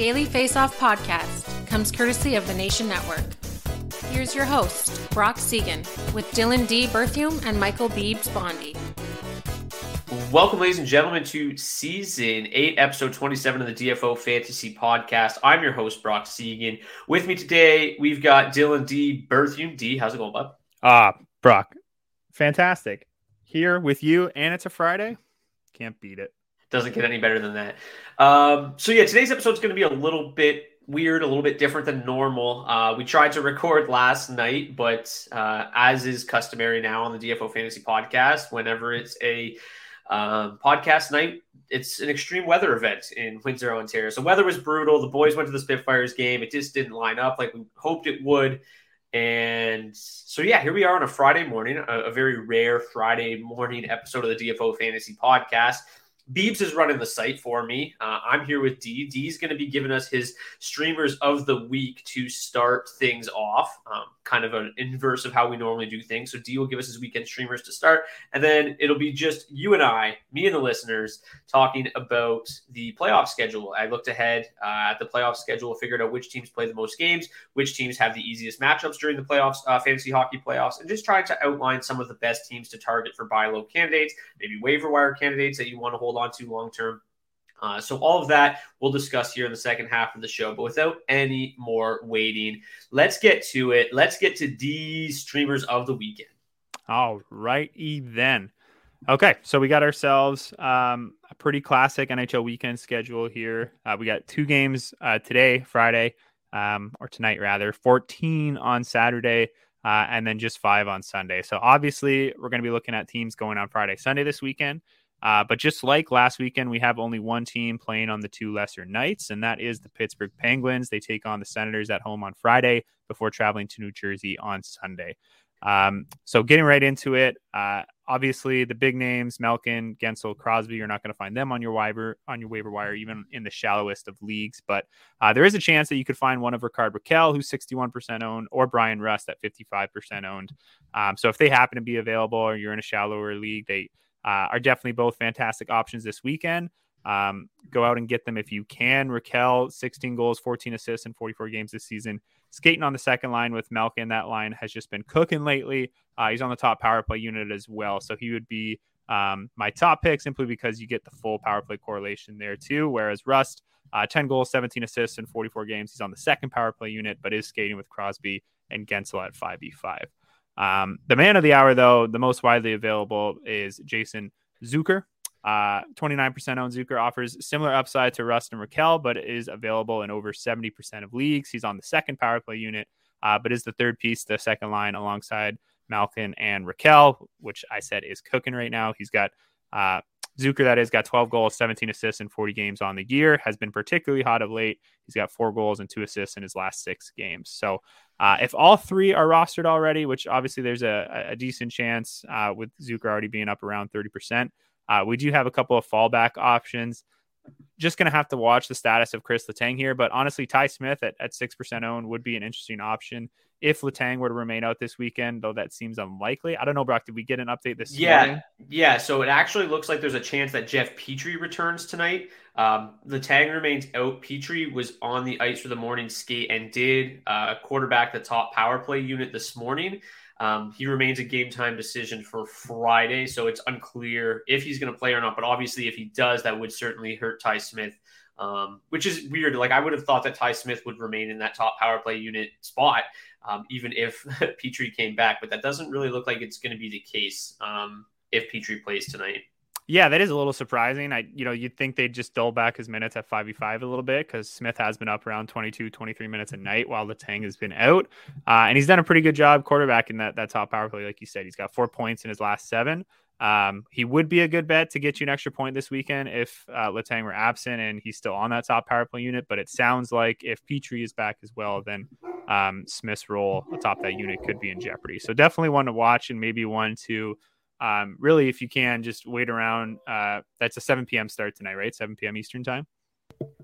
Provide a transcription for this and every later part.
Daily Face Off podcast comes courtesy of the Nation Network. Here's your host, Brock Seguin, with Dylan D. Berthium and Michael Beebs Bondy. Welcome, ladies and gentlemen, to season eight, episode 27 of the DFO Fantasy Podcast. I'm your host, Brock Seguin. With me today, we've got Dylan D. Berthium. D, how's it going, bud? Ah, Brock, fantastic. Here with you, and it's a Friday. Can't beat it. Doesn't get any better than that. Um, so, yeah, today's episode is going to be a little bit weird, a little bit different than normal. Uh, we tried to record last night, but uh, as is customary now on the DFO Fantasy Podcast, whenever it's a um, podcast night, it's an extreme weather event in Windsor, Ontario. So, weather was brutal. The boys went to the Spitfires game. It just didn't line up like we hoped it would. And so, yeah, here we are on a Friday morning, a, a very rare Friday morning episode of the DFO Fantasy Podcast. Beebs is running the site for me. Uh, I'm here with D. D's going to be giving us his streamers of the week to start things off, um, kind of an inverse of how we normally do things. So D will give us his weekend streamers to start, and then it'll be just you and I, me and the listeners, talking about the playoff schedule. I looked ahead uh, at the playoff schedule, figured out which teams play the most games, which teams have the easiest matchups during the playoffs, uh, fantasy hockey playoffs, and just trying to outline some of the best teams to target for buy low candidates, maybe waiver wire candidates that you want to hold on to long term. Uh, so all of that we'll discuss here in the second half of the show. But without any more waiting, let's get to it. Let's get to D streamers of the weekend. All righty then. Okay, so we got ourselves um, a pretty classic NHL weekend schedule here. Uh, we got two games uh, today, Friday, um, or tonight rather, 14 on Saturday, uh, and then just five on Sunday. So obviously, we're going to be looking at teams going on Friday, Sunday this weekend. Uh, but just like last weekend, we have only one team playing on the two lesser nights, and that is the Pittsburgh Penguins. They take on the Senators at home on Friday before traveling to New Jersey on Sunday. Um, so getting right into it, uh, obviously the big names, Malkin, Guentzel, Crosby, you're not going to find them on your waiver on your waiver wire, even in the shallowest of leagues. But uh, there is a chance that you could find one of Rickard Rakell, who's 61% owned, or Bryan Rust at 55% owned. Um, so if they happen to be available, or you're in a shallower league, they uh, are definitely both fantastic options this weekend. Um, go out and get them if you can. Rakell, 16 goals, 14 assists in 44 games this season. Skating on the second line with Malkin. That line has just been cooking lately. Uh, he's on the top power play unit as well. So he would be um, my top pick simply because you get the full power play correlation there too. Whereas Rust, uh, 10 goals, 17 assists in 44 games. He's on the second power play unit, but is skating with Crosby and Guentzel at 5v5. Um, the man of the hour, though, the most widely available is Jason Zucker. Uh, 29% owned Zucker offers similar upside to Rust and Rakell, but is available in over 70% of leagues. He's on the second power play unit, uh, but is the third piece, the second line alongside Malkin and Rakell, which I said is cooking right now. He's got uh, Zucker, that is, got 12 goals, 17 assists in 40 games on the year, has been particularly hot of late. He's got four goals and two assists in his last six games. So uh, if all three are rostered already, which obviously there's a, a decent chance uh, with Zucker already being up around 30%, uh, we do have a couple of fallback options. Just going to have to watch the status of Chris Letang here, but honestly, Ty Smith at, at 6% owned would be an interesting option if Letang were to remain out this weekend, though that seems unlikely. I don't know, Brock. Did we get an update this yeah, morning? Yeah. So it actually looks like there's a chance that Jeff Petry returns tonight. Um, Letang remains out. Petry was on the ice for the morning skate and did uh, quarterback the top power play unit this morning. Um, he remains a game time decision for Friday, so it's unclear if he's going to play or not. But obviously, if he does, that would certainly hurt Ty Smith, um, which is weird. Like I would have thought that Ty Smith would remain in that top power play unit spot, um, even if Petry came back. But that doesn't really look like it's going to be the case um, if Petry plays tonight. Yeah, that is a little surprising. I, you know, you'd think they'd just dull back his minutes at 5v5 a little bit because Smith has been up around 22, 23 minutes a night while Letang has been out. Uh, and he's done a pretty good job quarterbacking that, that top power play. Like you said, he's got four points in his last seven. Um, he would be a good bet to get you an extra point this weekend if uh, Letang were absent and he's still on that top power play unit. But it sounds like if Petry is back as well, then um, Smith's role atop that unit could be in jeopardy. So definitely one to watch and maybe one to um, really, if you can, just wait around. Uh, that's a 7 p.m. start tonight, right? 7 p.m. Eastern time.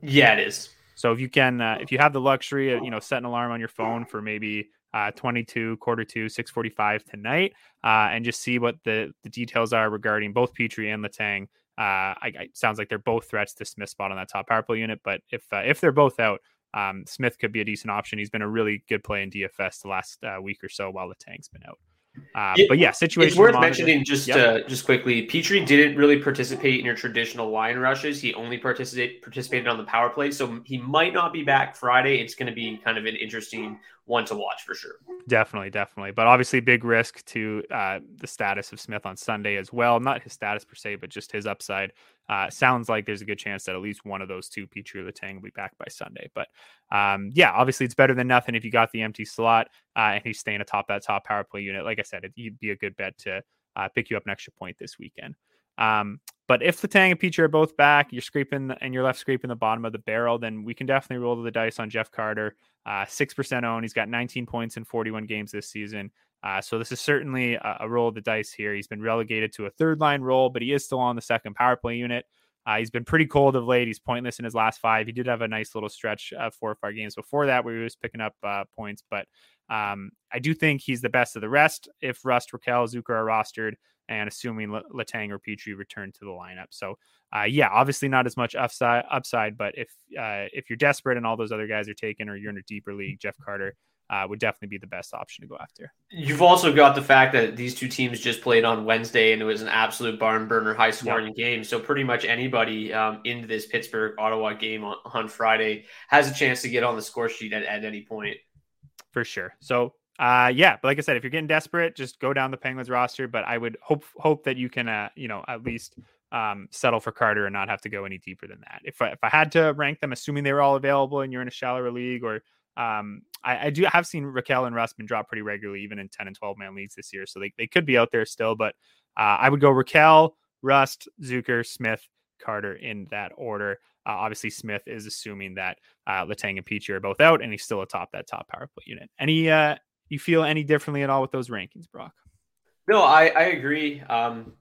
Yeah, it is. So if you can, uh, if you have the luxury of, you know, set an alarm on your phone for maybe uh, 22, quarter to 645 tonight, uh, and just see what the, the details are regarding both Petry and Letang. Uh, I, I, sounds like they're both threats to Smith spot on that top power play unit, but if uh, if they're both out, um, Smith could be a decent option. He's been a really good play in DFS the last uh, week or so while Letang's been out. Uh, it, but yeah, situation. It's worth monitor. mentioning just yep. uh, just quickly. Petry didn't really participate in your traditional line rushes. He only participated participated on the power play, so he might not be back Friday. It's going to be kind of an interesting one to watch for sure. Definitely, definitely. But obviously, big risk to uh, the status of Smith on Sunday as well. Not his status per se, but just his upside. Uh, sounds like there's a good chance that at least one of those two, Petry or Letang, will be back by Sunday. But um, yeah, obviously, it's better than nothing if you got the empty slot uh, and he's staying atop that top power play unit. Like I said, it, would be a good bet to uh, pick you up an extra point this weekend. Um, but if Letang and Petry are both back, you're scraping and you're left scraping the bottom of the barrel, then we can definitely roll the dice on Jeff Carter. Uh, six percent owned. He's got 19 points in 41 games this season. Uh, so this is certainly a, a, roll of the dice here. He's been relegated to a third line role, but he is still on the second power play unit. Uh, he's been pretty cold of late. He's pointless in his last five. He did have a nice little stretch of four or five games before that where he was picking up uh, points, but um, I do think he's the best of the rest. If Rust, Rakell, Zucker are rostered, and assuming Letang or Petry return to the lineup. So, uh, yeah, obviously not as much upside, upside, but if uh, if you're desperate and all those other guys are taken, or you're in a deeper league, Jeff Carter uh, would definitely be the best option to go after. You've also got the fact that these two teams just played on Wednesday, and it was an absolute barn burner, high scoring yeah. game. So pretty much anybody um, into this Pittsburgh Ottawa game on, on Friday has a chance to get on the score sheet at, at any point. For sure. So uh, yeah, but like I said, if you're getting desperate, just go down the Penguins roster. But I would hope hope that you can, uh, you know, at least um, settle for Carter and not have to go any deeper than that. If I, if I had to rank them, assuming they were all available and you're in a shallower league, or um, I, I do have seen Rakell and Rustman drop pretty regularly, even in 10 and 12 man leagues this year, so they they could be out there still. But uh, I would go Rakell, Rust, Zucker, Smith, Carter in that order. Uh, obviously, Smith is assuming that uh, Letang and Petry are both out, and he's still atop that top power play unit. Any uh, you feel any differently at all with those rankings, Brock? No, I, I agree. Um,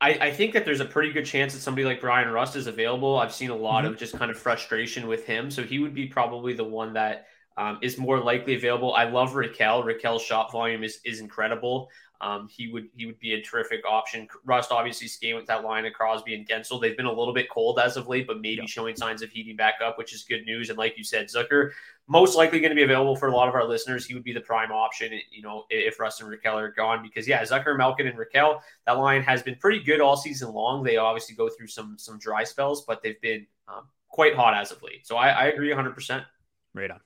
I, I think that there's a pretty good chance that somebody like Bryan Rust is available. I've seen a lot mm-hmm. of just kind of frustration with him. So he would be probably the one that um, is more likely available. I love Rakell. Rakell's shot volume is is incredible. Um, he would he would be a terrific option. Rust obviously skating with that line of Crosby and Guentzel. They've been a little bit cold as of late, but maybe showing signs of heating back up, which is good news. And like you said, Zucker most likely going to be available for a lot of our listeners. He would be the prime option, you know, if Rust and Rakell are gone. Because yeah, Zucker, Malkin, and Rakell, that line has been pretty good all season long. They obviously go through some some dry spells, but they've been um, quite hot as of late. So I, I agree 100. percent Right on.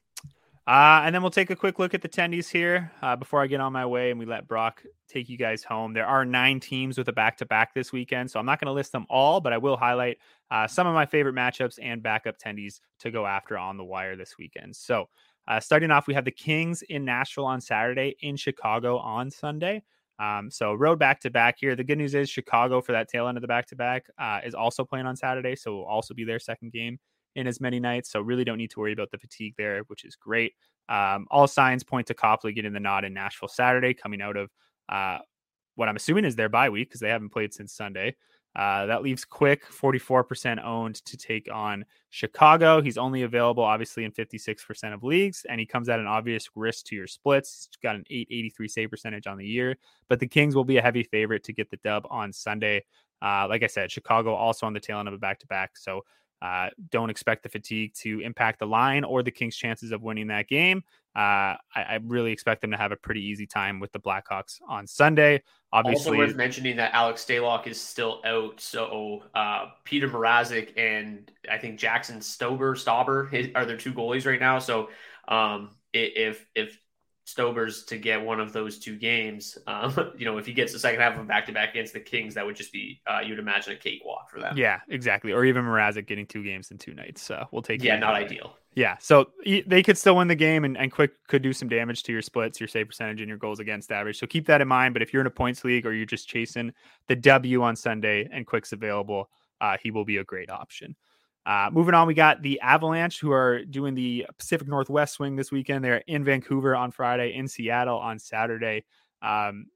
Uh, and then we'll take a quick look at the tendies here uh, before I get on my way and we let Brock take you guys home. There are nine teams with a back to back this weekend, so I'm not going to list them all, but I will highlight uh, some of my favorite matchups and backup tendies to go after on the wire this weekend. So, uh, starting off, we have the Kings in Nashville on Saturday, in Chicago on Sunday. Um, so road back to back here. The good news is Chicago for that tail end of the back to back is also playing on Saturday, so will also be their second game in as many nights. So really don't need to worry about the fatigue there, which is great. Um, all signs point to Copley getting the nod in Nashville Saturday, coming out of uh, what I'm assuming is their bye week because they haven't played since Sunday. Uh, that leaves Quick 44% owned to take on Chicago. He's only available, obviously, in 56% of leagues, and he comes at an obvious risk to your splits. He's got an 883 save percentage on the year, but the Kings will be a heavy favorite to get the dub on Sunday. Uh, like I said, Chicago also on the tail end of a back to back. So uh, don't expect the fatigue to impact the line or the Kings' chances of winning that game. Uh, I, I, really expect them to have a pretty easy time with the Blackhawks on Sunday. Obviously, also worth mentioning that Alex Stalock is still out. So uh, Peter Mrazek and I think Jackson Stober Stauber are their two goalies right now. So um, if if Stobers to get one of those two games. Um, you know, if he gets the second half of back to back against the Kings, that would just be uh, you'd imagine a cakewalk for them. Yeah, exactly. Or even Mrazek getting two games in two nights. So we'll take. Yeah, not ideal. Yeah, so they could still win the game, and, and Quick could do some damage to your splits, your save percentage, and your goals against average. So keep that in mind. But if you're in a points league or you're just chasing the W on Sunday and Quick's available, uh, he will be a great option. Uh, moving on, we got the Avalanche who are doing the Pacific Northwest swing this weekend. They're in Vancouver on Friday, in Seattle on Saturday. Um,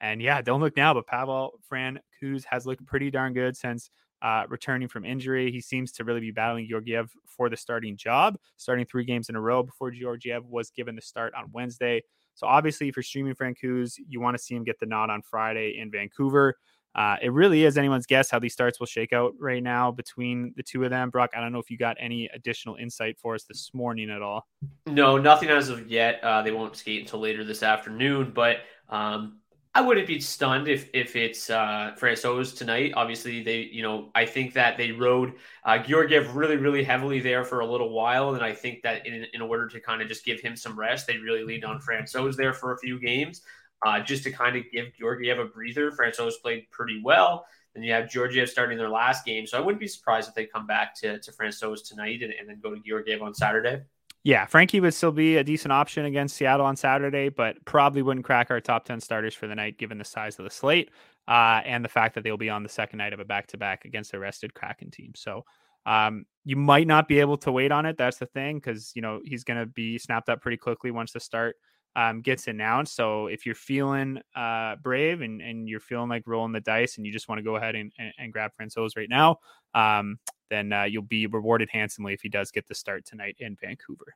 and yeah, don't look now, but Pavel Fran Francouz has looked pretty darn good since uh, returning from injury. He seems to really be battling Georgiev for the starting job, starting three games in a row before Georgiev was given the start on Wednesday. So obviously, if you're streaming Fran Francouz, you want to see him get the nod on Friday in Vancouver. Uh, it really is anyone's guess how these starts will shake out right now between the two of them. Brock, I don't know if you got any additional insight for us this morning at all. No, nothing as of yet. Uh, they won't skate until later this afternoon, but um, I wouldn't be stunned if if it's uh, Francouz tonight. Obviously, they you know I think that they rode uh, Georgiev really really heavily there for a little while, and I think that in in order to kind of just give him some rest, they really leaned on Francouz there for a few games uh, just to kind of give Georgiev a breather. Francouz played pretty well. Then you have Georgiev starting their last game. So I wouldn't be surprised if they come back to, to Francouz tonight and, and then go to Georgiev on Saturday. Yeah, Frankie would still be a decent option against Seattle on Saturday, but probably wouldn't crack our top 10 starters for the night given the size of the slate uh, and the fact that they'll be on the second night of a back to back against a rested Kraken team. So um, you might not be able to wait on it. That's the thing because, you know, he's going to be snapped up pretty quickly once the start um, gets announced. So if you're feeling uh, brave and, and you're feeling like rolling the dice and you just want to go ahead and, and, and grab Francouz right now, um, then uh, you'll be rewarded handsomely if he does get the start tonight in Vancouver.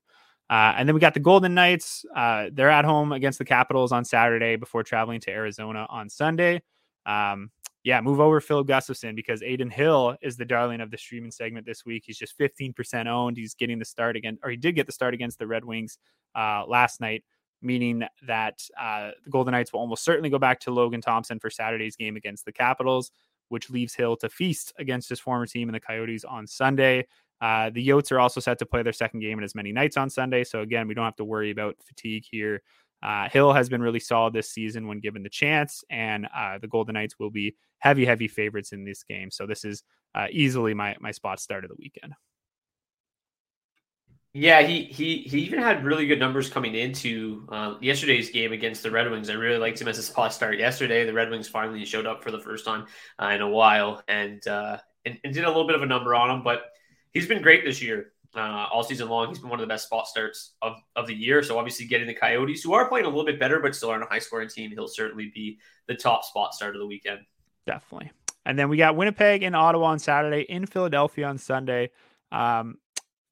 Uh, and then we got the Golden Knights. Uh, they're at home against the Capitals on Saturday before traveling to Arizona on Sunday. Um, yeah, move over Phil Gustavsson because Adin Hill is the darling of the streaming segment this week. He's just 15% owned. He's getting the start again, or he did get the start against the Red Wings uh, last night meaning that uh, the Golden Knights will almost certainly go back to Logan Thompson for Saturday's game against the Capitals, which leaves Hill to feast against his former team in the Coyotes on Sunday. Uh, the Yotes are also set to play their second game in as many nights on Sunday. So, again, we don't have to worry about fatigue here. Uh, Hill has been really solid this season when given the chance, and uh, the Golden Knights will be heavy, heavy favorites in this game. So, this is uh, easily my, my spot start of the weekend. Yeah, he he he even had really good numbers coming into uh, yesterday's game against the Red Wings. I really liked him as a spot start yesterday. The Red Wings finally showed up for the first time uh, in a while and, uh, and, and did a little bit of a number on him. But he's been great this year, uh, all season long. He's been one of the best spot starts of, of the year. So obviously, getting the Coyotes, who are playing a little bit better but still aren't a high scoring team, he'll certainly be the top spot start of the weekend. Definitely. And then we got Winnipeg and Ottawa on Saturday, in Philadelphia on Sunday. Um,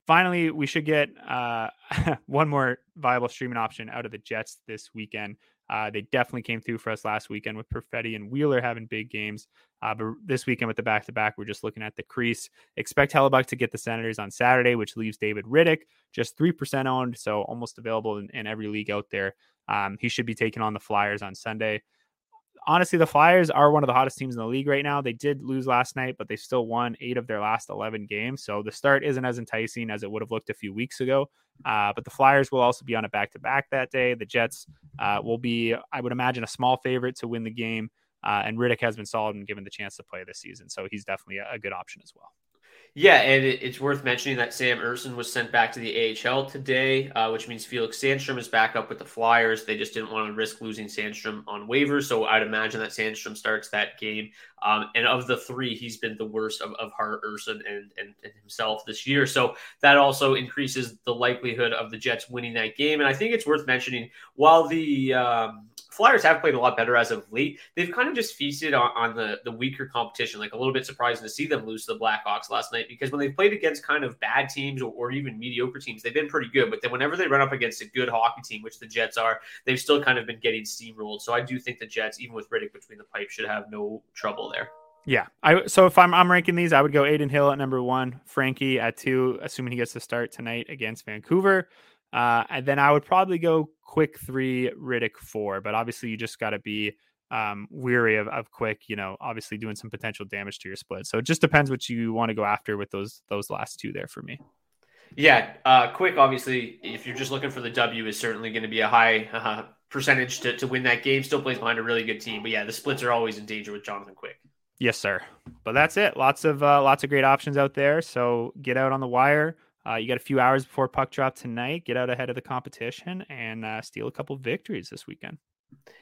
finally, we should get uh, one more viable streaming option out of the Jets this weekend. Uh, they definitely came through for us last weekend with Perfetti and Wheeler having big games. Uh, but this weekend with the back to back, we're just looking at the crease. Expect Hellebuyck to get the Senators on Saturday, which leaves David Rittich just 3% owned, so almost available in, in every league out there. Um, he should be taking on the Flyers on Sunday. Honestly, the Flyers are one of the hottest teams in the league right now. They did lose last night, but they still won eight of their last 11 games. So the start isn't as enticing as it would have looked a few weeks ago. Uh, but the Flyers will also be on a back to back that day. The Jets uh, will be, I would imagine, a small favorite to win the game. Uh, and Rittich has been solid and given the chance to play this season. So he's definitely a, a good option as well. Yeah, and it's worth mentioning that Sam Ersson was sent back to the AHL today, uh, which means Felix Sandstrom is back up with the Flyers. They just didn't want to risk losing Sandstrom on waivers, so I'd imagine that Sandstrom starts that game. Um, and of the three, he's been the worst of, of Hart, Ersson, and, and, and himself this year. So that also increases the likelihood of the Jets winning that game. And I think it's worth mentioning while the um, Flyers have played a lot better as of late. They've kind of just feasted on, on, the, the weaker competition. Like a little bit surprising to see them lose to the Blackhawks last night because when they've played against kind of bad teams or, or, even mediocre teams, they've been pretty good. But then whenever they run up against a good hockey team, which the Jets are, they've still kind of been getting steamrolled. So I do think the Jets, even with Rittich between the pipes, should have no trouble there. Yeah. I so if I'm I'm ranking these, I would go Adin Hill at number one, Frankie at two, assuming he gets to start tonight against Vancouver. Uh, and then I would probably go quick three, Rittich four. But obviously, you just got to be um, weary of, of quick. You know, obviously doing some potential damage to your split. So it just depends what you want to go after with those those last two there for me. Yeah, uh, quick. Obviously, if you're just looking for the W, is certainly going to be a high uh, percentage to, to win that game. Still plays behind a really good team, but yeah, the splits are always in danger with Jonathan Quick. Yes, sir. But that's it. Lots of uh, lots of great options out there. So get out on the wire. Uh, you got a few hours before puck drop tonight. Get out ahead of the competition and uh, steal a couple victories this weekend.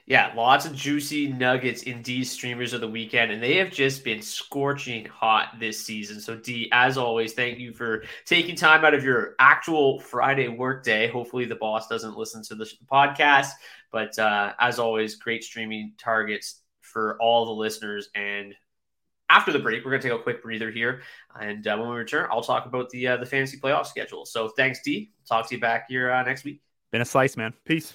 Yeah, lots of juicy nuggets in D's streamers of the weekend, and they have just been scorching hot this season. So, D, as always, thank you for taking time out of your actual Friday workday. Hopefully, the boss doesn't listen to the podcast, but uh, as always, great streaming targets for all the listeners and after the break, we're going to take a quick breather here, and uh, when we return, I'll talk about the uh, the fantasy playoff schedule. So thanks, D. Talk to you back here uh, next week. Been a slice, man. Peace.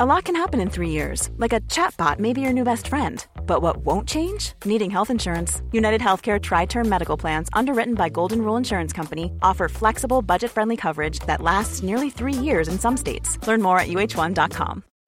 A lot can happen in three years, like a chatbot may be your new best friend. But what won't change? Needing health insurance. United Healthcare Tri Term Medical Plans, underwritten by Golden Rule Insurance Company, offer flexible, budget friendly coverage that lasts nearly three years in some states. Learn more at uh1.com.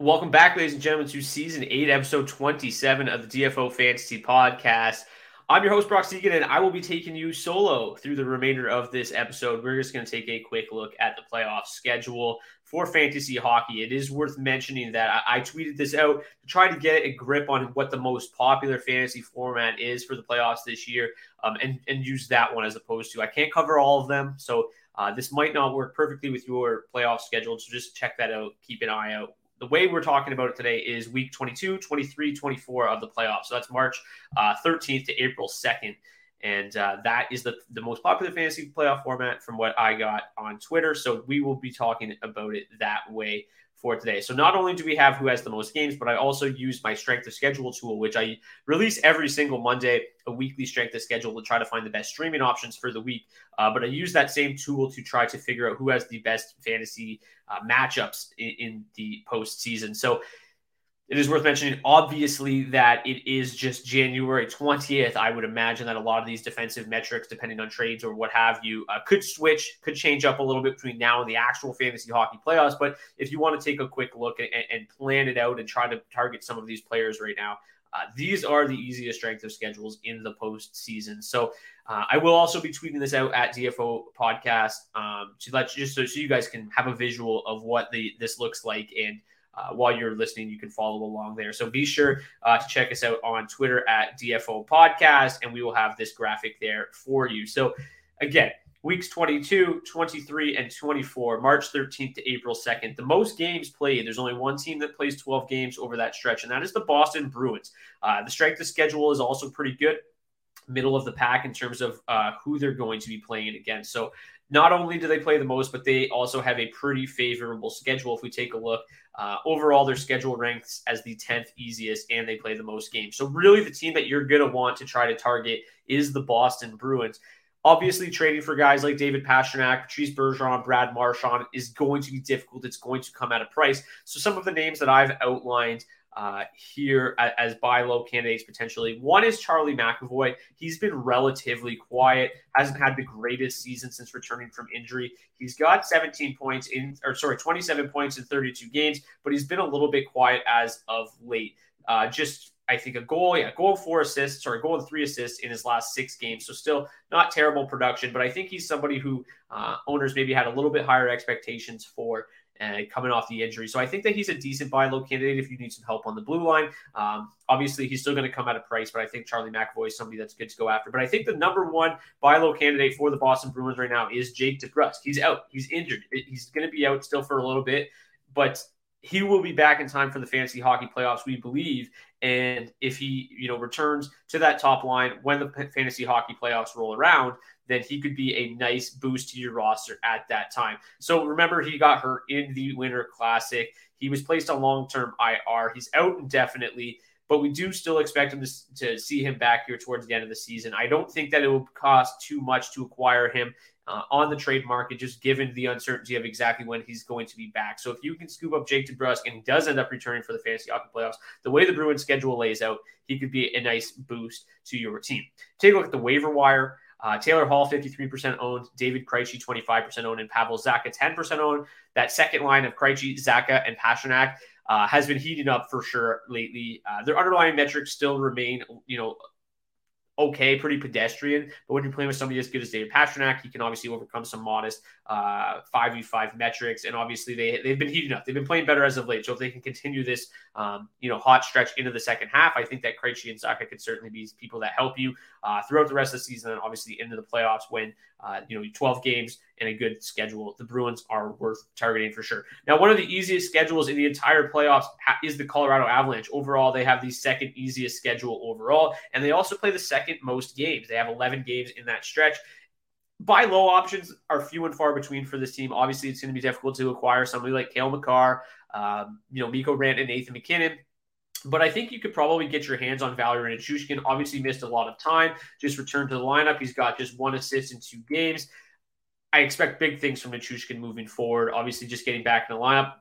Welcome back, ladies and gentlemen, to season eight, episode 27 of the DFO Fantasy Podcast. I'm your host, Brock Seguin, and I will be taking you solo through the remainder of this episode. We're just going to take a quick look at the playoff schedule for fantasy hockey. It is worth mentioning that I, I tweeted this out to try to get a grip on what the most popular fantasy format is for the playoffs this year um, and, and use that one as opposed to, I can't cover all of them. So uh, this might not work perfectly with your playoff schedule. So just check that out. Keep an eye out the way we're talking about it today is week 22, 23, 24 of the playoffs. So that's March uh, 13th to April 2nd. And uh, that is the, the most popular fantasy playoff format from what I got on Twitter. So we will be talking about it that way for today. So not only do we have who has the most games, but I also use my strength of schedule tool, which I release every single Monday, a weekly strength of schedule to try to find the best streaming options for the week. Uh, but I use that same tool to try to figure out who has the best fantasy uh, matchups in, in the postseason. So it is worth mentioning, obviously, that it is just January 20th. I would imagine that a lot of these defensive metrics, depending on trades or what have you, uh, could switch, could change up a little bit between now and the actual fantasy hockey playoffs. But if you want to take a quick look and, and plan it out and try to target some of these players right now, Uh, these are the easiest strength of schedules in the postseason. So uh, I will also be tweeting this out at DFO Podcast um, to let you just so, so you guys can have a visual of what the this looks like and. Uh, while you're listening, you can follow along there. So be sure uh, to check us out on Twitter at DFO Podcast, and we will have this graphic there for you. So, again, weeks 22, 23, and 24, March 13th to April 2nd. The most games played. There's only one team that plays 12 games over that stretch, and that is the Boston Bruins. Uh, the strength of schedule is also pretty good, middle of the pack in terms of uh, who they're going to be playing against. So not only do they play the most, but they also have a pretty favorable schedule. If we take a look, uh, overall, their schedule ranks as the 10th easiest, and they play the most games. So, really, the team that you're going to want to try to target is the Boston Bruins. Obviously, trading for guys like David Pastrnak, Patrice Bergeron, Brad Marchand is going to be difficult. It's going to come at a price. So, some of the names that I've outlined uh, here as buy low candidates potentially. One is Charlie McAvoy. He's been relatively quiet, hasn't had the greatest season since returning from injury. He's got 17 points in, or sorry, 27 points in 32 games, but he's been a little bit quiet as of late. Uh, just I think a goal, yeah, goal four assists, or a goal three assists in his last six games. So still not terrible production, but I think he's somebody who uh, owners maybe had a little bit higher expectations for uh, coming off the injury. So I think that he's a decent buy low candidate if you need some help on the blue line. Um, obviously, he's still going to come at a price, but I think Charlie McAvoy is somebody that's good to go after. But I think the number one buy low candidate for the Boston Bruins right now is Jake DeBrusk. He's out. He's injured. He's going to be out still for a little bit, but he will be back in time for the fantasy hockey playoffs, we believe. And if he, you know, returns to that top line when the fantasy hockey playoffs roll around, then he could be a nice boost to your roster at that time. So remember, he got hurt in the Winter Classic. He was placed on long term IR. He's out indefinitely, but we do still expect him to, to see him back here towards the end of the season. I don't think that it will cost too much to acquire him uh, on the trade market, just given the uncertainty of exactly when he's going to be back. So if you can scoop up Jake DeBrusk and does end up returning for the fantasy hockey playoffs, the way the Bruins schedule lays out, he could be a nice boost to your team. Take a look at the waiver wire. Uh, Taylor Hall, 53% owned. David Krejci, 25% owned. And Pavel Zacha, 10% owned. That second line of Krejci, Zacha, and Pastrnak uh, has been heating up for sure lately. Uh, their underlying metrics still remain, you know, okay, pretty pedestrian. But when you're playing with somebody as good as David Pastrnak, he can obviously overcome some modest uh, five v five metrics. And obviously they they've been heating up. They've been playing better as of late. So if they can continue this, um, you know, hot stretch into the second half, I think that Krejci and Zacha could certainly be people that help you uh, throughout the rest of the season and obviously into the playoffs when uh, you know 12 games and a good schedule. The Bruins are worth targeting for sure. Now, one of the easiest schedules in the entire playoffs is the Colorado Avalanche. Overall, they have the second easiest schedule overall, and they also play the second most games. They have 11 games in that stretch. Buy low options are few and far between for this team. Obviously, it's going to be difficult to acquire somebody like Cale Makar, um, you know, Mikko and Nathan MacKinnon. But I think you could probably get your hands on Valeri Nichushkin. Obviously, missed a lot of time. Just returned to the lineup. He's got just one assist in two games. I expect big things from Nichushkin moving forward. Obviously, just getting back in the lineup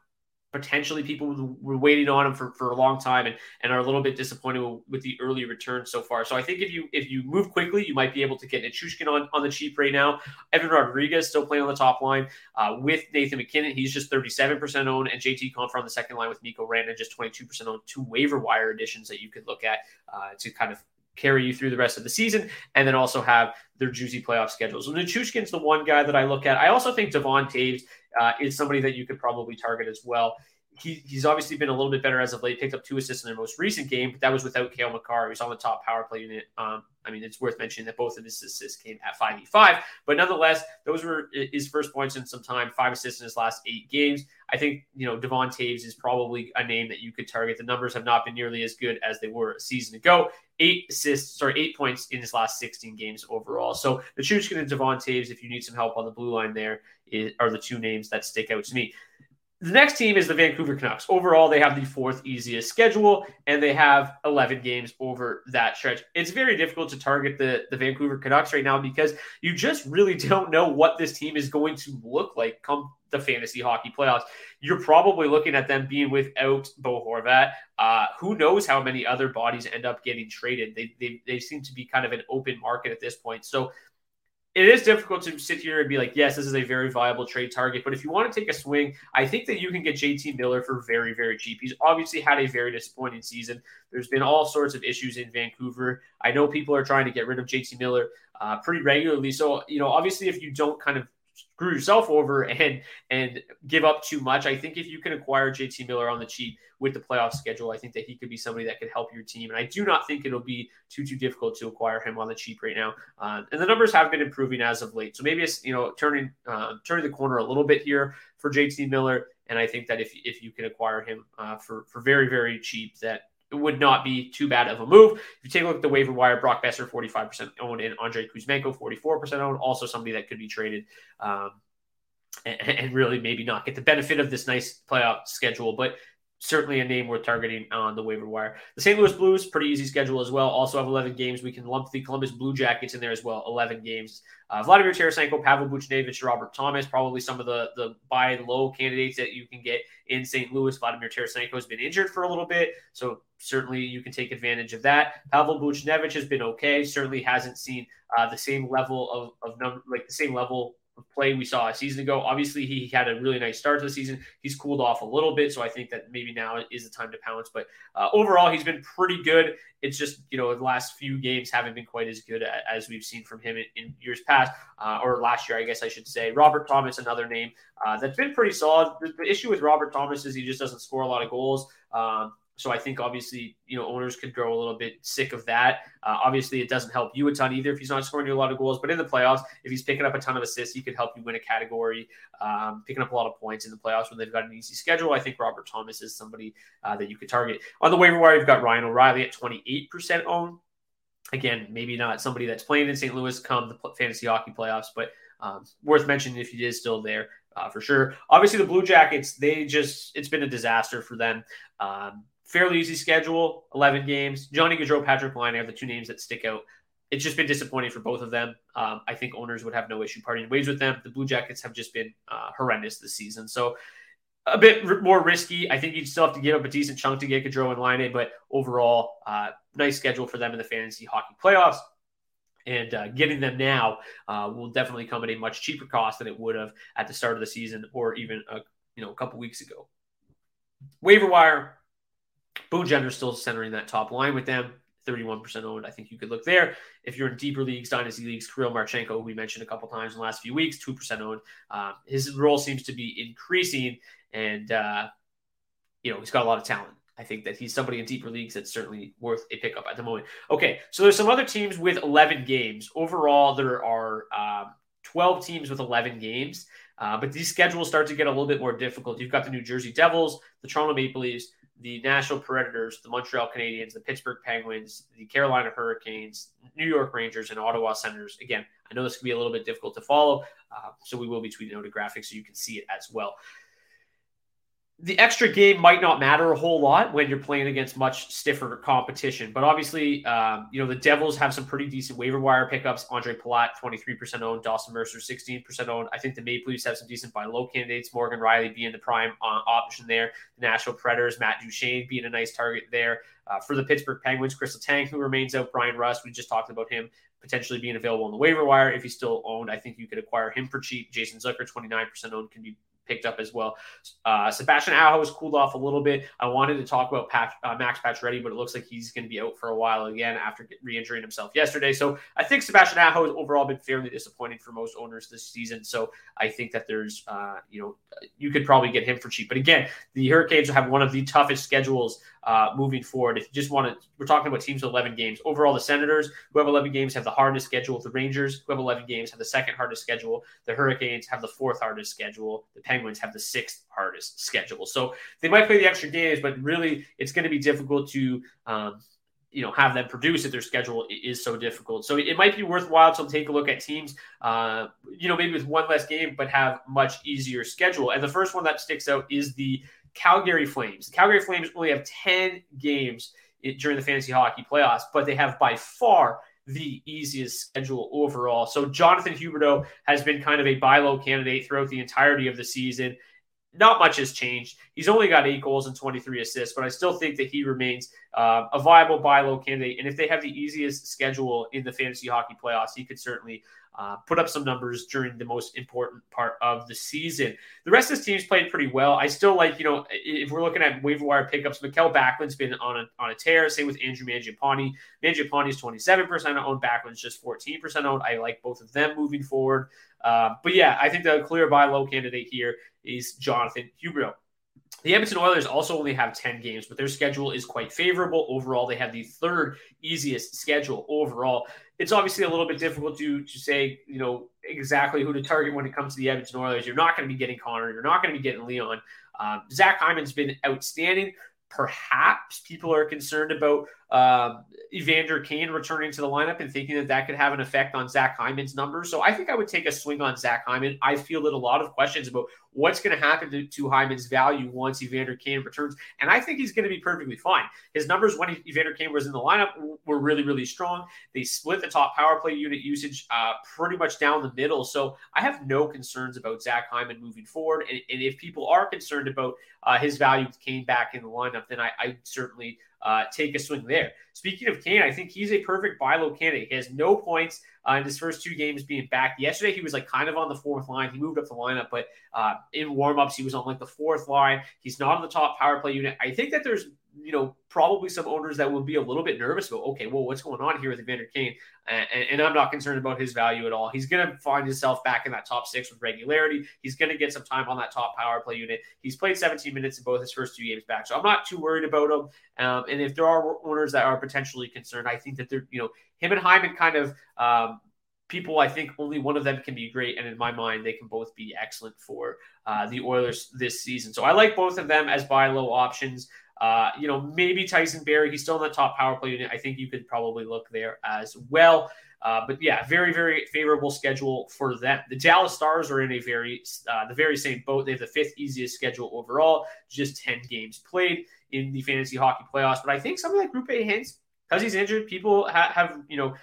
potentially people were waiting on him for, for a long time and, and are a little bit disappointed with the early return so far. So I think if you if you move quickly, you might be able to get Nichushkin on, on the cheap right now. Evan Rodrigues still playing on the top line uh, with Nathan MacKinnon. He's just 37% owned, and JT Compher on the second line with Mikko Rantanen just 22% owned. Two waiver wire additions that you could look at uh, to kind of carry you through the rest of the season, and then also have their juicy playoff schedules. So Nichushkin's the one guy that I look at. I also think Devon Toews uh, is somebody that you could probably target as well. He, he's obviously been a little bit better as of late. Picked up two assists in their most recent game, but that was without Cale Makar. He was on the top power play unit. Um, I mean, it's worth mentioning that both of his assists came at 5v5, but nonetheless, those were his first points in some time, five assists in his last eight games. I think, you know, Devon Toews is probably a name that you could target. The numbers have not been nearly as good as they were a season ago. Eight assists, sorry, eight points in his last 16 games overall. So the Nichushkin and Devon Toews, if you need some help on the blue line there, is, are the two names that stick out to me. The next team is the Vancouver Canucks. Overall, they have the fourth easiest schedule, and they have 11 games over that stretch. It's very difficult to target the, the Vancouver Canucks right now because you just really don't know what this team is going to look like come the fantasy hockey playoffs. You're probably looking at them being without Bo Horvat. Uh, who knows how many other bodies end up getting traded? They, they, they seem to be kind of an open market at this point. So it is difficult to sit here and be like, yes, this is a very viable trade target. But if you want to take a swing, I think that you can get JT Miller for very, very cheap. He's obviously had a very disappointing season. There's been all sorts of issues in Vancouver. I know people are trying to get rid of JT Miller uh, pretty regularly. So, you know, obviously, if you don't kind of screw yourself over and and give up too much. I think if you can acquire JT Miller on the cheap with the playoff schedule, I think that he could be somebody that could help your team. And I do not think it'll be too too difficult to acquire him on the cheap right now. Uh, and the numbers have been improving as of late, so maybe it's you know turning uh, turning the corner a little bit here for JT Miller. And I think that if if you can acquire him uh, for for very very cheap, that would not be too bad of a move. If you take a look at the waiver wire, Brock Boeser, 45% owned, and Andrei Kuzmenko, 44% owned, also somebody that could be traded um, and, and, really maybe not get the benefit of this nice playoff schedule, but certainly a name worth targeting on the waiver wire. The St. Louis Blues, pretty easy schedule as well. Also have 11 games. We can lump the Columbus Blue Jackets in there as well, 11 games. Uh, Vladimir Tarasenko, Pavel Buchnevich, Robert Thomas, probably some of the, the buy low candidates that you can get in St. Louis. Vladimir Tarasenko has been injured for a little bit, so certainly you can take advantage of that. Pavel Buchnevich has been okay. Certainly hasn't seen uh, the same level of, of number, like the same level play we saw a season ago. Obviously, he had a really nice start to the season. He's cooled off a little bit, so I think that maybe now is the time to pounce. But uh, overall, he's been pretty good. It's just you know the last few games haven't been quite as good as we've seen from him in, in years past, uh, or last year, I guess I should say. Robert Thomas, another name uh, that's been pretty solid. The, the, issue with Robert Thomas is he just doesn't score a lot of goals. Um, so I think obviously, you know, owners could grow a little bit sick of that. Uh, obviously, it doesn't help you a ton either if he's not scoring you a lot of goals. But in the playoffs, if he's picking up a ton of assists, he could help you win a category, um, picking up a lot of points in the playoffs when they've got an easy schedule. I think Robert Thomas is somebody uh, that you could target. On the waiver wire, you've got Ryan O'Reilly at 28% owned. Again, maybe not somebody that's playing in St. Louis come the fantasy hockey playoffs, but um, worth mentioning if he is still there. Uh, for sure. Obviously, the Blue Jackets, they just, it's been a disaster for them. Um, fairly easy schedule, 11 games. Johnny Gaudreau, Patrick Laine are the two names that stick out. It's just been disappointing for both of them. Um, I think owners would have no issue parting ways with them. The Blue Jackets have just been uh, horrendous this season. So a bit r- more risky. I think you'd still have to give up a decent chunk to get Gaudreau and Laine, but overall, uh, nice schedule for them in the fantasy hockey playoffs. And uh, getting them now uh, will definitely come at a much cheaper cost than it would have at the start of the season or even a, you know a couple weeks ago. Waiver wire Jenner still centering that top line with them. 31% owned. I think you could look there. If you're in deeper leagues, dynasty leagues, Kirill Marchenko, we mentioned a couple times in the last few weeks, 2% owned. Uh, his role seems to be increasing, and, uh, you know, he's got a lot of talent. I think that he's somebody in deeper leagues that's certainly worth a pickup at the moment. Okay, so there's some other teams with 11 games. Overall, there are um, 12 teams with 11 games, uh, but these schedules start to get a little bit more difficult. You've got the New Jersey Devils, the Toronto Maple Leafs, the Nashville Predators, the Montreal Canadiens, the Pittsburgh Penguins, the Carolina Hurricanes, New York Rangers, and Ottawa Senators. Again, I know this can be a little bit difficult to follow, uh, so we will be tweeting out a graphic so you can see it as well the extra game might not matter a whole lot when you're playing against much stiffer competition. But obviously, um, you know, the Devils have some pretty decent waiver wire pickups. Ondrej Palat, 23% owned. Dawson Mercer, 16% owned. I think the Maple Leafs have some decent buy low candidates. Morgan Rielly being the prime uh, option there. The Nashville Predators, Matt Duchene being a nice target there. Uh, for the Pittsburgh Penguins, Kris Letang, who remains out. Bryan Rust, we just talked about him potentially being available on the waiver wire. If he's still owned, I think you could acquire him for cheap. Jason Zucker, 29% owned, can be picked up as well. Uh, Sebastian Aho has cooled off a little bit. I wanted to talk about Pat, uh, Max Pacioretty, but it looks like he's going to be out for a while again after re-injuring himself yesterday. So I think Sebastian Aho has overall been fairly disappointing for most owners this season. So I think that there's, uh, you know, you could probably get him for cheap. But again, the Hurricanes have one of the toughest schedules uh, moving forward. If you just want to, we're talking about teams with 11 games. Overall, the Senators, who have 11 games, have the hardest schedule. The Rangers, who have 11 games, have the second hardest schedule. The Hurricanes have the fourth hardest schedule. The Penguins have the sixth hardest schedule. So they might play the extra games, but really it's going to be difficult to, um, you know, have them produce if their schedule is so difficult. So it might be worthwhile to take a look at teams, uh, you know, maybe with one less game, but have much easier schedule. And the first one that sticks out is the Calgary Flames. The Calgary Flames only have 10 games during the fantasy hockey playoffs, but they have by far the easiest schedule overall. So Jonathan Huberdeau has been kind of a buy low candidate throughout the entirety of the season. not much has changed. He's only got eight goals and 23 assists, but I still think that he remains uh, a viable buy low candidate. And if they have the easiest schedule in the fantasy hockey playoffs, he could certainly uh, put up some numbers during the most important part of the season. The rest of this team's played pretty well. I still like, you know, if we're looking at waiver wire pickups, Mikael Backlund's been on a, on a tear. Same with Andrew Mangiapane. Mangiapane's 27% owned, Backlund's just 14% owned. I like both of them moving forward. Uh, but yeah, I think the clear buy low candidate here is Jonathan Huberdeau. The Edmonton Oilers also only have 10 games, but their schedule is quite favorable. Overall, they have the third easiest schedule overall. It's obviously a little bit difficult to, to say, you know, exactly who to target when it comes to the Edmonton Oilers. You're not going to be getting Connor. You're not going to be getting Leon. Um, Zach Hyman's been outstanding. Perhaps people are concerned about um, Evander Kane returning to the lineup and thinking that that could have an effect on Zach Hyman's numbers. So I think I would take a swing on Zach Hyman. I feel that a lot of questions about what's going to happen to, to Hyman's value once Evander Kane returns. And I think he's going to be perfectly fine. His numbers when Evander Kane was in the lineup were really, really strong. They split the top power play unit usage uh, pretty much down the middle. So I have no concerns about Zach Hyman moving forward. And, and if people are concerned about uh, his value with Kane back in the lineup, then I, I certainly uh, take a swing there. Speaking of Kane, I think he's a perfect buy low candidate. He has no points uh, in his first two games being back. Yesterday, he was like kind of on the fourth line. He moved up the lineup, but uh, in warmups, he was on like the fourth line. He's not on the top power play unit. I think that there's you know, probably some owners that will be a little bit nervous about, okay, well, what's going on here with Evander Kane? And, and, I'm not concerned about his value at all. He's going to find himself back in that top six with regularity. He's going to get some time on that top power play unit. He's played 17 minutes in both his first two games back. So I'm not too worried about him. Um, and if there are owners that are potentially concerned, I think that they're, you know, him and Hyman kind of, um, people, I think only one of them can be great. And in my mind, they can both be excellent for uh, the Oilers this season. So I like both of them as buy low options. Uh, you know, maybe Tyson Barrie. He's still in the top power play unit. I think you could probably look there as well. Uh, but yeah, very, very favorable schedule for them. The Dallas Stars are in a very, uh, the very same boat. They have the fifth easiest schedule overall, just 10 games played in the fantasy hockey playoffs. But I think something like Roope Hintz, because he's injured, people ha- have, you know,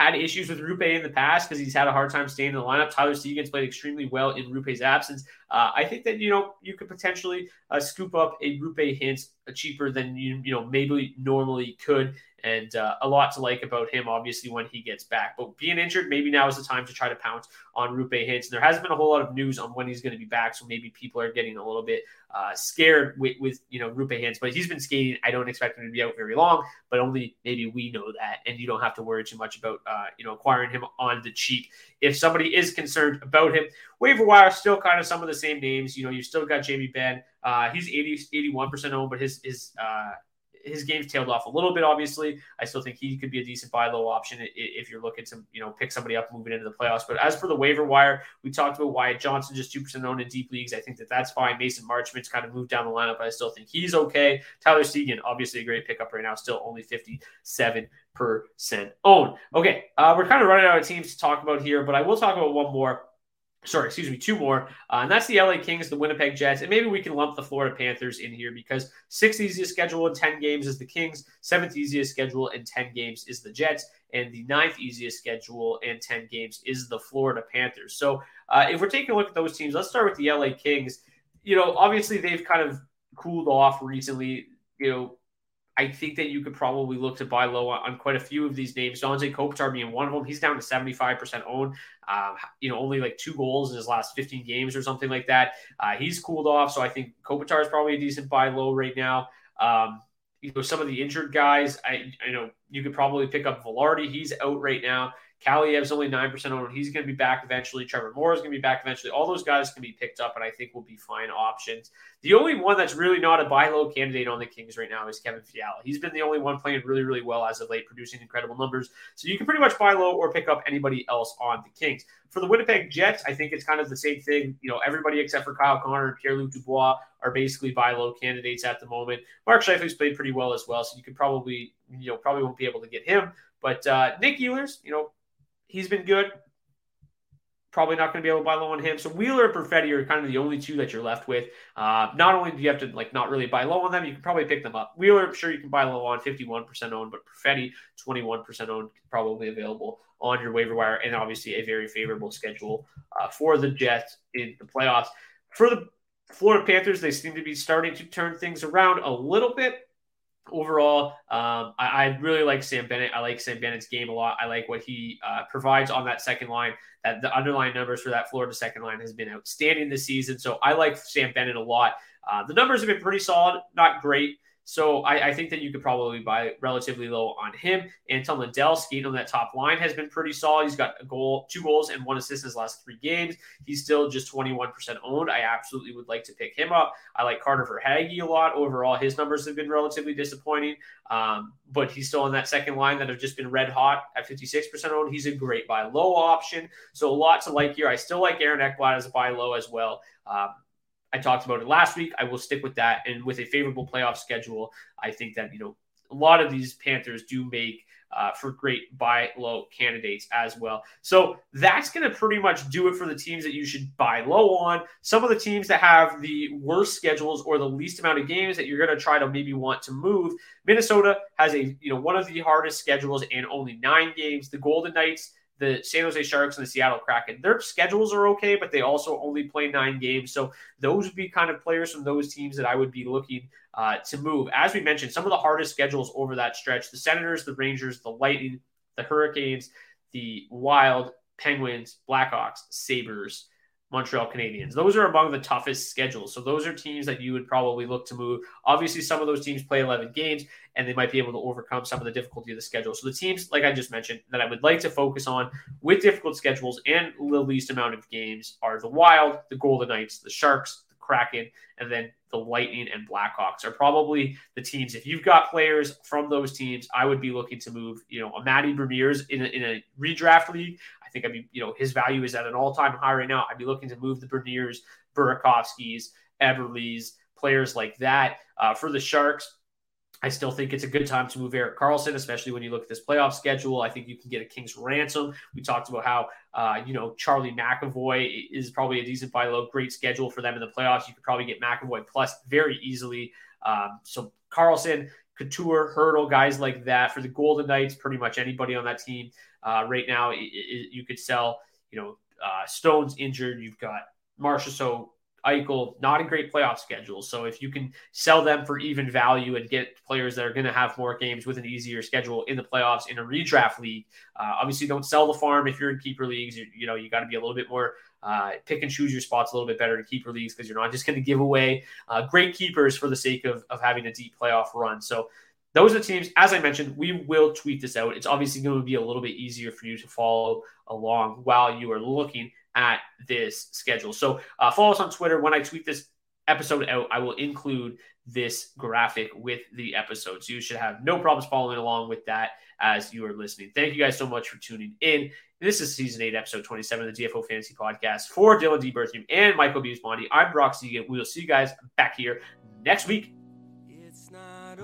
had issues with Roope in the past because he's had a hard time staying in the lineup. Tyler Seguin's played extremely well in Roope's absence. Uh, I think that you know you could potentially uh, scoop up a Roope Hintz cheaper than you you know maybe normally could and uh, a lot to like about him, obviously, when he gets back. But being injured, maybe now is the time to try to pounce on Roope Hintz. And there hasn't been a whole lot of news on when he's going to be back, so maybe people are getting a little bit uh, scared with, with, you know Roope Hintz. But he's been skating. I don't expect him to be out very long, but only maybe we know that, and you don't have to worry too much about uh, you know acquiring him on the cheap. If somebody is concerned about him, waiver wire still kind of some of the same names. You know, you still got Jamie Benn. Uh, he's 80, 81% owned, but his his uh, his game's tailed off a little bit. Obviously, I still think he could be a decent buy low option if you're looking to you know pick somebody up moving into the playoffs. But as for the waiver wire, we talked about Wyatt Johnston just two percent owned in deep leagues. I think that that's fine. Mason Marchment's kind of moved down the lineup, but I still think he's okay. Tyler Seguin, obviously a great pickup right now, still only fifty seven percent owned. Okay, uh, we're kind of running out of teams to talk about here, but I will talk about one more sorry, excuse me, two more. Uh, and that's the LA Kings, the Winnipeg Jets. And maybe we can lump the Florida Panthers in here because sixth easiest schedule in 10 games is the Kings, seventh easiest schedule in 10 games is the Jets, and the ninth easiest schedule in 10 games is the Florida Panthers. So uh, if we're taking a look at those teams, let's start with the LA Kings. You know, obviously they've kind of cooled off recently. You know, I think that you could probably look to buy low on, quite a few of these names. Anze Kopitar being one of them. He's down to 75% owned. Uh, you know, only like two goals in his last 15 games or something like that. Uh, he's cooled off. So I think Kopitar is probably a decent buy low right now. Um, you know, some of the injured guys, I, I know you could probably pick up Vilardi. He's out right now. Kaliyev's only 9% owned. He's going to be back eventually. Trevor Moore is going to be back eventually. All those guys can be picked up, and I think will be fine options. The only one that's really not a buy low candidate on the Kings right now is Kevin Fiala. He's been the only one playing really, really well as of late, producing incredible numbers. So you can pretty much buy low or pick up anybody else on the Kings. For the Winnipeg Jets, I think it's kind of the same thing. You know, everybody except for Kyle Connor and Pierre Luc Dubois are basically buy low candidates at the moment. Mark Scheifele's played pretty well as well, so you could probably, you know, probably won't be able to get him. But uh, Nick Ehlers, you know, he's been good. Probably not going to be able to buy low on him. So Wheeler and Perfetti are kind of the only two that you're left with. Uh, not only do you have to like not really buy low on them, you can probably pick them up. Wheeler, I'm sure you can buy low on 51% owned, but Perfetti 21% owned, probably available on your waiver wire, and obviously a very favorable schedule uh, for the Jets in the playoffs. For the Florida Panthers, they seem to be starting to turn things around a little bit. Overall, um, I, I, really like Sam Bennett. I like Sam Bennett's game a lot. I like what he uh, provides on that second line. That the underlying numbers for that Florida second line has been outstanding this season. So I like Sam Bennett a lot. Uh, the numbers have been pretty solid, not great. So I, I, think that you could probably buy relatively low on him. Anton Lundell skating on that top line has been pretty solid. He's got a goal, two goals, and one assist in his last three games. He's still just 21% owned. I absolutely would like to pick him up. I like Carter Verhaeghe a lot. Overall, his numbers have been relatively disappointing, um, but he's still on that second line that have just been red hot at 56% owned. He's a great buy low option. So a lot to like here. I still like Aaron Ekblad as a buy low as well. Um, I talked about it last week. I will stick with that. And with a favorable playoff schedule, I think that, you know, a lot of these Panthers do make uh, for great buy low candidates as well. So that's going to pretty much do it for the teams that you should buy low on. Some of the teams that have the worst schedules or the least amount of games that you're going to try to maybe want to move. Minnesota has a you know one of the hardest schedules and only nine games. The Golden Knights the San Jose Sharks and the Seattle Kraken. Their schedules are okay, but they also only play nine games. So those would be kind of players from those teams that I would be looking uh, to move. As we mentioned, some of the hardest schedules over that stretch the Senators, the Rangers, the Lightning, the Hurricanes, the Wild, Penguins, Blackhawks, Sabres, Montreal Canadiens. Those are among the toughest schedules. So those are teams that you would probably look to move. Obviously, some of those teams play 11 games and they might be able to overcome some of the difficulty of the schedule. So the teams, like I just mentioned, that I would like to focus on with difficult schedules and the least amount of games are the Wild, the Golden Knights, the Sharks, the Kraken, and then the Lightning and Blackhawks are probably the teams. If you've got players from those teams, I would be looking to move, you know, a Matty Beniers in a, in a redraft league. I think I'd be, you know, his value is at an all time high right now. I'd be looking to move the Beniers, Burakovskis, Eberle's, players like that. Uh, for the Sharks, I still think it's a good time to move Erik Karlsson, especially when you look at this playoff schedule. I think you can get a King's ransom. We talked about how, uh, you know, Charlie McAvoy is probably a decent buy low, great schedule for them in the playoffs. You could probably get McAvoy plus very easily. Um, so Karlsson, Couture, Hertl, guys like that. For the Golden Knights, pretty much anybody on that team uh, right now, it, it, you could sell, you know, uh, Stone's injured. You've got Marchessault Eichel, not a great playoff schedule. So if you can sell them for even value and get players that are going to have more games with an easier schedule in the playoffs in a redraft league, uh, obviously don't sell the farm if you're in keeper leagues. You, you know you got to be a little bit more uh, pick and choose your spots a little bit better in keeper leagues because you're not just going to give away uh, great keepers for the sake of of having a deep playoff run. So those are the teams. As I mentioned, we will tweet this out. It's obviously going to be a little bit easier for you to follow along while you are looking at this schedule. So uh, follow us on Twitter. When I tweet this episode out, I will include this graphic with the episode. So you should have no problems following along with that as you are listening. Thank you guys so much for tuning in. This is season eight, episode 27 of the DFO Fantasy Podcast for Dylan D. Berthium and Michael B. Bondi. I'm Brock Seguin. We will see you guys back here next week. It's not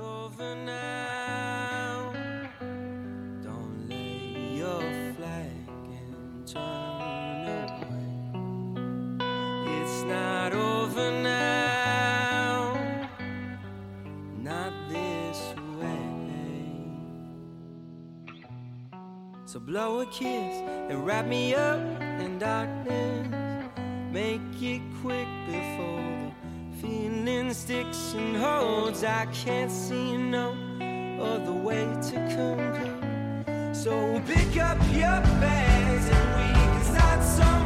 So blow a kiss and wrap me up in darkness. Make it quick before the feeling sticks and holds. I can't see no other way to conclude. So pick up your bags and we can start something